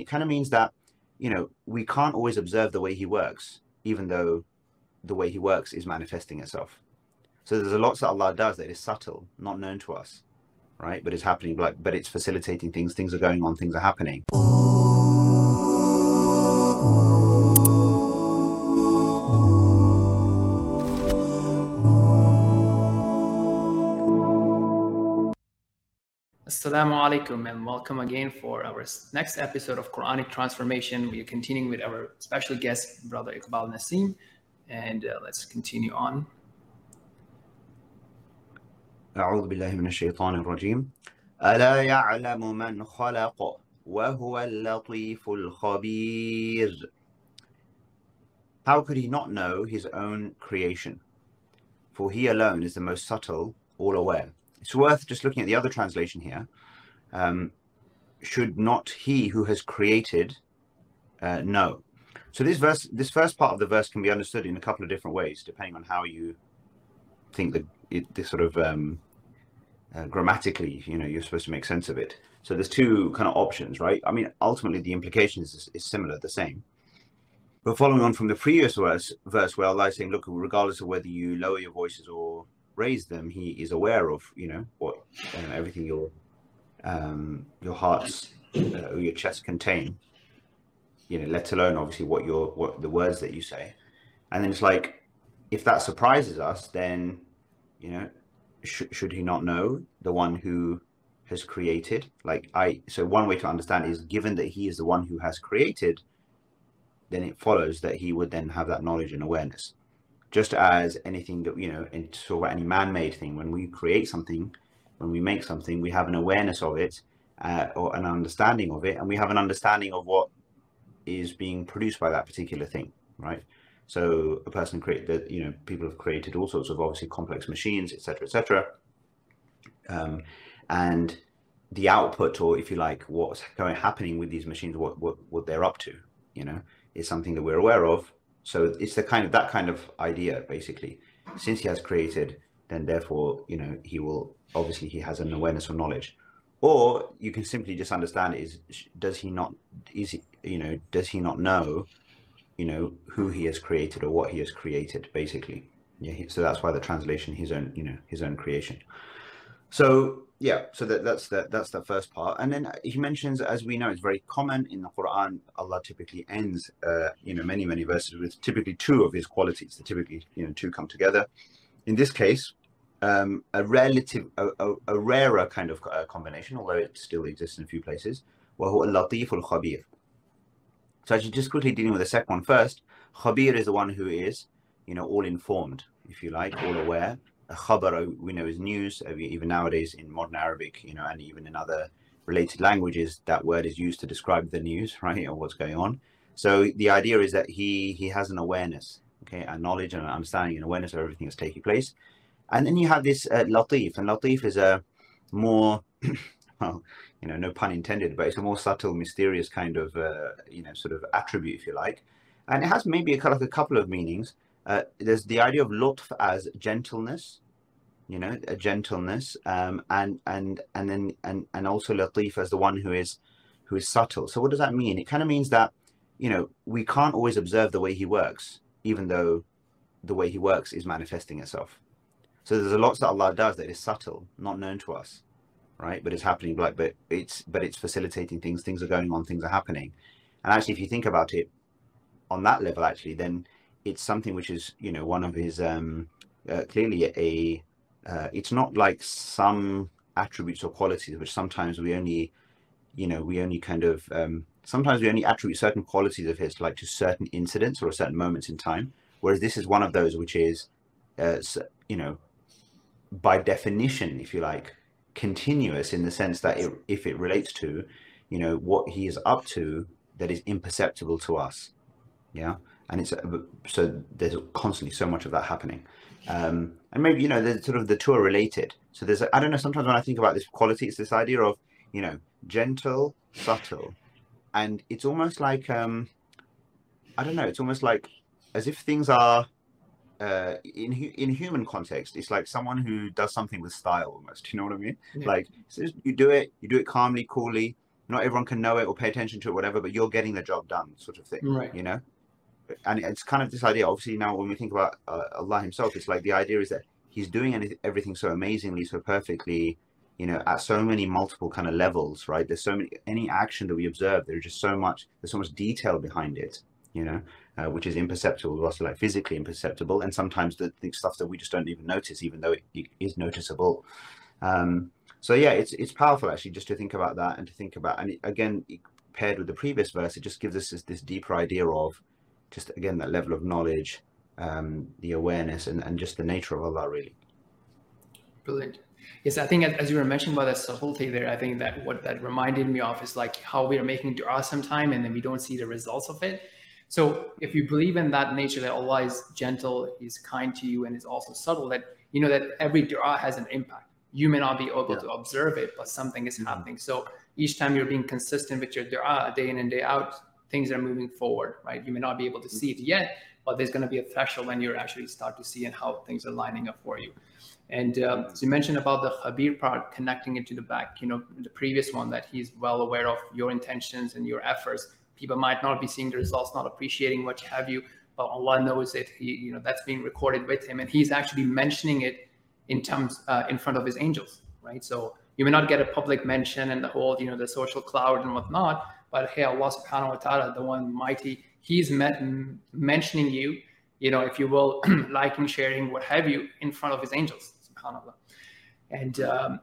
it kind of means that you know we can't always observe the way he works even though the way he works is manifesting itself. So there's a lot that allah does that is subtle not known to us right? But it's happening like but it's facilitating things things are going on things are happening Assalamu alaikum and welcome again for our next episode of Quranic Transformation. We are continuing with our special guest, Brother Iqbal Nasim, and uh, let's continue on. أعوذ بالله من الشيطان الرجيم ألا يعلم من خلق وهو اللطيف الخبير How could he not know his own creation? For he alone is the most subtle, all aware. It's worth just looking at the other translation here. Um, should not he who has created uh, know? So this verse, this first part of the verse can be understood in a couple of different ways, depending on how you think that it, this sort of um, uh, grammatically, you know, you're supposed to make sense of it. So there's two kind of options, right? I mean, ultimately the implication is, is similar, the same. But following on from the previous verse, verse where Allah is saying, look, regardless of whether you lower your voices or raise them, He is aware of, you know, what uh, everything your um, your hearts uh, or your chest contain. You know, let alone obviously what your what the words that you say, and then it's like, if that surprises us, then you know, sh- should He not know the one who has created? Like I, so one way to understand is given that He is the one who has created then it follows that he would then have that knowledge and awareness. Just as anything that, you know, in sort of any man made thing, when we create something, when we make something, we have an awareness of it uh, or an understanding of it, and we have an understanding of what is being produced by that particular thing, right? So a person create that, you know, people have created all sorts of obviously complex machines, etc., etc. Um, and the output, or if you like, what's going happening with these machines, what what what they're up to, you know, is something that we're aware of. So it's the kind of that kind of idea, basically. Since he has created, then therefore, you know, he will obviously he has an awareness or knowledge. Or you can simply just understand is does he not is he you know does he not know, you know, who he has created or what he has created, basically. Yeah. So that's why the translation his own you know his own creation. So yeah, so that, that's the that's the first part, and then he mentions, as we know, it's very common in the Quran. Allah typically ends, uh, you know, many many verses with typically two of His qualities. The typically, you know, two come together. In this case, um, a relative, a, a, a, rarer kind of uh, combination, although it still exists in a few places. وهو اللطيف الخبير. So actually, just quickly dealing with the second one first. Khabir is the one who is, you know, all informed, if you like, all aware khabar we know is news even nowadays in modern arabic you know and even in other related languages that word is used to describe the news right or what's going on. So the idea is that he he has an awareness okay a knowledge and an understanding and awareness of everything that's taking place. And then you have this uh, latif and latif is a more well you know no pun intended but it's a more subtle mysterious kind of uh, you know sort of attribute if you like. And it has maybe a, like a couple of meanings uh, there's the idea of lutf as gentleness you know a gentleness um, and and and then and and also latif as the one who is who is subtle. So what does that mean? It kind of means that you know we can't always observe the way he works even though the way he works is manifesting itself. So there's a lot that allah does that is subtle not known to us right? But it's happening like but it's but it's facilitating things things are going on things are happening. And actually if you think about it on that level actually then it's something which is you know one of his um, uh, clearly a uh, it's not like some attributes or qualities which sometimes we only you know we only kind of um, sometimes we only attribute certain qualities of his like to certain incidents or certain moments in time whereas this is one of those which is uh, you know by definition if you like continuous in the sense that it, if it relates to you know what he is up to that is imperceptible to us. Yeah and it's so there's constantly so much of that happening um, and maybe you know the sort of the two are related so there's I don't know sometimes when i think about this quality it's this idea of you know gentle subtle and it's almost like um i don't know it's almost like as if things are uh, in in human context, it's like someone who does something with style almost. You know what I mean? Yeah. Like so you do it, you do it calmly, coolly, not everyone can know it or pay attention to it, whatever, but you're getting the job done, sort of thing. Right. You know, and it's kind of this idea. Obviously, now when we think about uh, Allah Himself, it's like the idea is that He's doing everything so amazingly, so perfectly. You know, at so many multiple kind of levels, right? There's so many any action that we observe. There's just so much. There's so much detail behind it. You know, uh, which is imperceptible, also like physically imperceptible, and sometimes the, the stuff that we just don't even notice, even though it, it is noticeable. Um, so yeah, it's it's powerful actually just to think about that and to think about, and it, again, paired with the previous verse, it just gives us this, this deeper idea of just again that level of knowledge, um, the awareness, and, and just the nature of Allah really. Brilliant. Yes, I think as you were mentioning about that subtlety there, I think that what that reminded me of is like how we are making dua sometime and then we don't see the results of it. So if you believe in that nature that Allah is gentle, He's kind to you, and is also subtle, that you know that every dua has an impact. You may not be able yeah. to observe it, but something is mm-hmm. happening. So each time you're being consistent with your dua day in and day out, things that are moving forward, right? You may not be able to see it yet, but there's going to be a threshold when you actually start to see and how things are lining up for you. And um, so you mentioned about the Khabir part, connecting it to the back, you know, the previous one that he's well aware of your intentions and your efforts people might not be seeing the results, not appreciating what have you, but Allah knows it. He, you know, that's being recorded with him, and He's actually mentioning it in terms uh, in front of His angels, right? So you may not get a public mention and the whole, you know, the social cloud and whatnot, but hey, Allah Subhanahu wa Taala, the One Mighty, He's mentioning you, you know, if you will, liking, sharing, what have you, in front of His angels, Subhanallah, and. Um,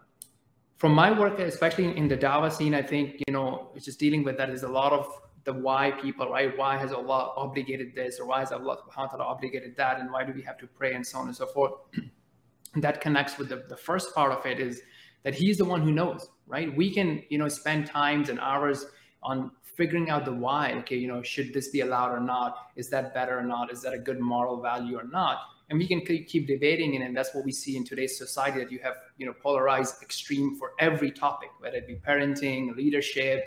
from my work, especially in the Dawah scene, I think, you know, it's just dealing with that is a lot of the why people, right? Why has Allah obligated this or why has Allah subhanahu wa ta'ala obligated that? And why do we have to pray and so on and so forth? that connects with the, the first part of it is that he's the one who knows, right? We can, you know, spend times and hours on figuring out the why. Okay, you know, should this be allowed or not? Is that better or not? Is that a good moral value or not? And we can keep debating it, and that's what we see in today's society. That you have, you know, polarized extreme for every topic, whether it be parenting, leadership,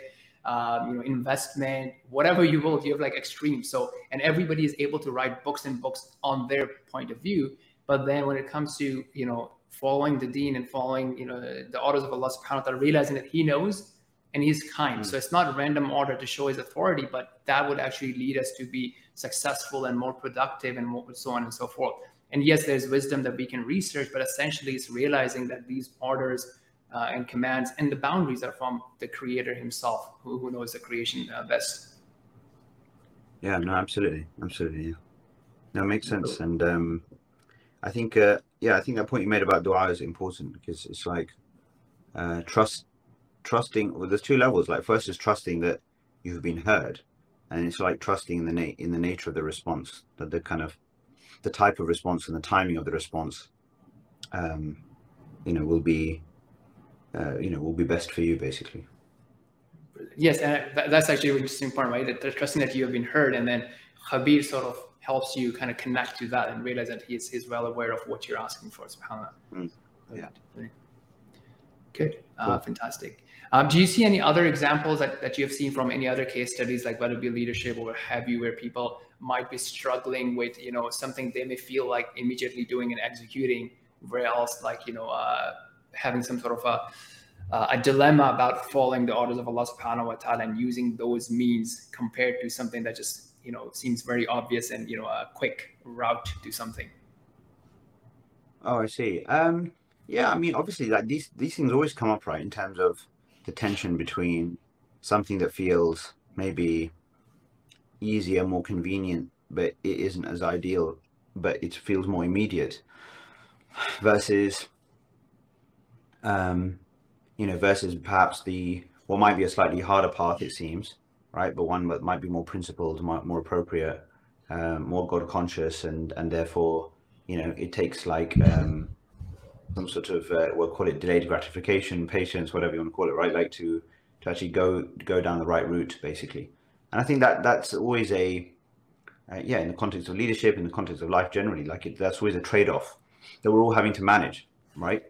um, you know, investment, whatever you will, you have like extremes. So, and everybody is able to write books and books on their point of view. But then when it comes to, you know, following the deen and following, you know, the orders of Allah subhanahu wa ta'ala, realizing that he knows and he's kind. Mm. So it's not a random order to show his authority, but that would actually lead us to be successful and more productive and more, so on and so forth. And yes, there's wisdom that we can research, but essentially it's realizing that these orders uh, and commands and the boundaries are from the creator himself who, who knows the creation uh, best yeah no absolutely absolutely yeah no makes sense and um i think uh yeah i think that point you made about dua is important because it's like uh trust trusting well there's two levels. Like first is trusting that you've been heard and it's like trusting in the na- in the nature of the response that the kind of the type of response and the timing of the response um you know will be uh, you know will be best for you basically. Yes and that's actually an interesting point right? That trusting that you have been heard and then Khabir sort of helps you kind of connect to that and realize that he's, he's well aware of what you're asking for subhanallah. Mm. yeah uh, cool. fantastic um, do you see any other examples that, that you have seen from any other case studies like whether it be leadership or have you where people might be struggling with you know something they may feel like immediately doing and executing where else like you know uh, having some sort of a, uh, a dilemma about following the orders of Allah subhanahu wa ta'ala and using those means compared to something that just, you know, seems very obvious and, you know, a quick route to something. Oh, I see. Um, yeah, I mean, obviously, like these these things always come up, right? In terms of the tension between something that feels maybe easier, more convenient, but it isn't as ideal, but it feels more immediate, versus um, you know, versus perhaps the what might be a slightly harder path, it seems, right? But one that might be more principled, more, appropriate, um, more God conscious, and and therefore, you know, it takes like um, some sort of uh, we'll call it delayed gratification, patience, whatever you want to call it, right? Like to to actually go go down the right route, basically. And I think that that's always a uh, yeah, in the context of leadership, in the context of life generally, like it, that's always a trade off that we're all having to manage, right?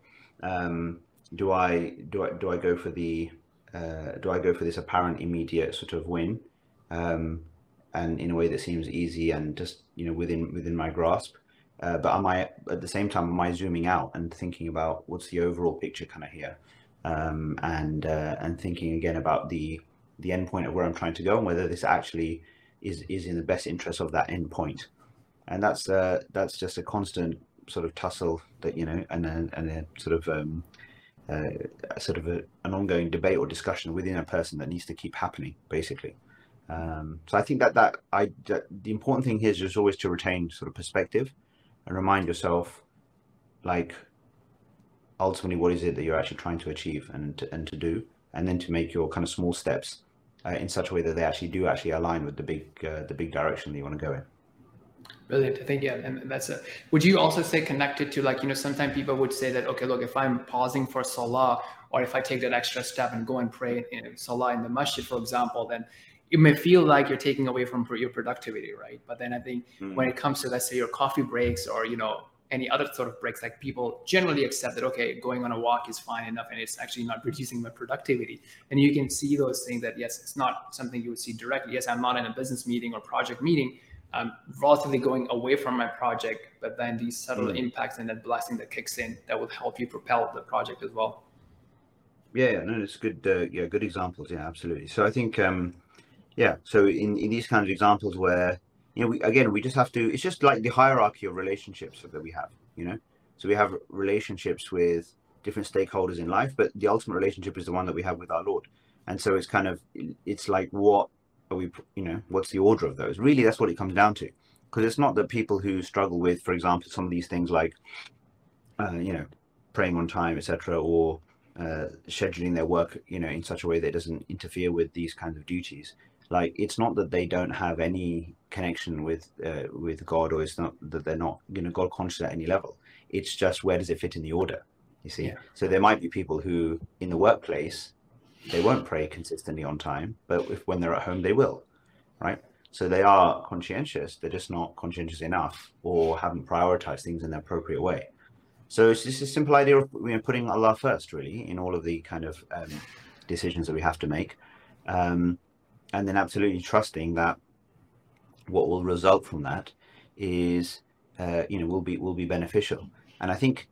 um, do I do I do I go for the uh, do I go for this apparent immediate sort of win, um, and in a way that seems easy and just you know within within my grasp, uh, but am I at the same time am I zooming out and thinking about what's the overall picture kind of here, um, and uh, and thinking again about the the end point of where I'm trying to go and whether this actually is is in the best interest of that end point. And that's uh, that's just a constant sort of tussle that you know, and then and a sort of um, uh, sort of a, an ongoing debate or discussion within a person that needs to keep happening, basically. Um, so I think that that I that the important thing here is just always to retain sort of perspective and remind yourself, like, ultimately, what is it that you're actually trying to achieve and to, and to do, and then to make your kind of small steps uh, in such a way that they actually do actually align with the big uh, the big direction that you want to go in. Brilliant. I think yeah, and that's a. Would you also say connected to like you know sometimes people would say that okay look if I'm pausing for salah or if I take that extra step and go and pray in salah in the masjid for example then it may feel like you're taking away from your productivity right but then I think mm. when it comes to let's say your coffee breaks or you know any other sort of breaks like people generally accept that okay going on a walk is fine enough and it's actually not reducing my productivity and you can see those things that yes it's not something you would see directly yes i'm not in a business meeting or project meeting I'm relatively going away from my project, but then these subtle mm. impacts and that blessing that kicks in that will help you propel the project as well. Yeah, no, it's good. Uh, yeah, good examples. Yeah, absolutely. So I think, um, yeah, so in, in these kinds of examples where, you know, we, again, we just have to, it's just like the hierarchy of relationships that we have, you know? So we have relationships with different stakeholders in life, but the ultimate relationship is the one that we have with our Lord. And so it's kind of, it's like what are we you know what's the order of those really that's what it comes down to because it's not that people who struggle with for example some of these things like uh, you know praying on time etc or uh, scheduling their work you know in such a way that doesn't interfere with these kinds of duties like it's not that they don't have any connection with uh, with god or it's not that they're not you know god conscious at any level it's just where does it fit in the order you see yeah. so there might be people who in the workplace they won't pray consistently on time, but if when they're at home, they will, right? So they are conscientious, they're just not conscientious enough or haven't prioritized things in the appropriate way. So it's just a simple idea of you know, putting Allah first, really, in all of the kind of um, decisions that we have to make. Um, and then absolutely trusting that what will result from that is, uh, you know, will be will be beneficial. And I think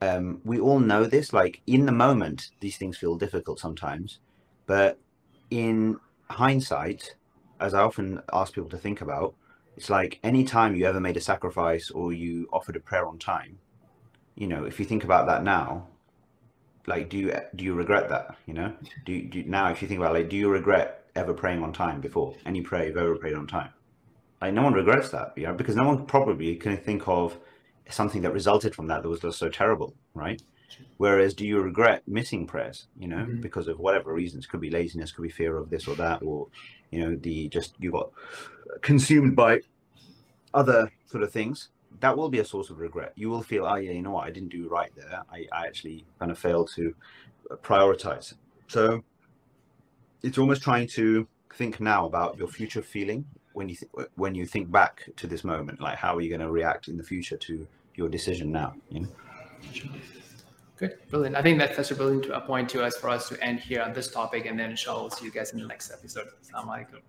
um, we all know this. Like in the moment, these things feel difficult sometimes, but in hindsight, as I often ask people to think about, it's like any time you ever made a sacrifice or you offered a prayer on time, you know, if you think about that now, like do you do you regret that? You know, do, do now if you think about it, like do you regret ever praying on time before any prayer you've ever prayed on time? Like no one regrets that, you know, because no one probably can think of something that resulted from that that was just so terrible, right? Whereas, do you regret missing prayers? You know, mm-hmm. because of whatever reasons, could be laziness, could be fear of this or that, or you know, the just you got consumed by other sort of things. That will be a source of regret. You will feel, oh yeah, you know what, I didn't do right there. I, I actually kind of failed to prioritize. So it's almost trying to think now about your future feeling when you th- when you think back to this moment like how are you going to react in the future to your decision now you know? Good. Brilliant. I think that's such a brilliant point to us for us to end here on this topic and then inshallah we'll see you guys in the next episode. Assalamu alaikum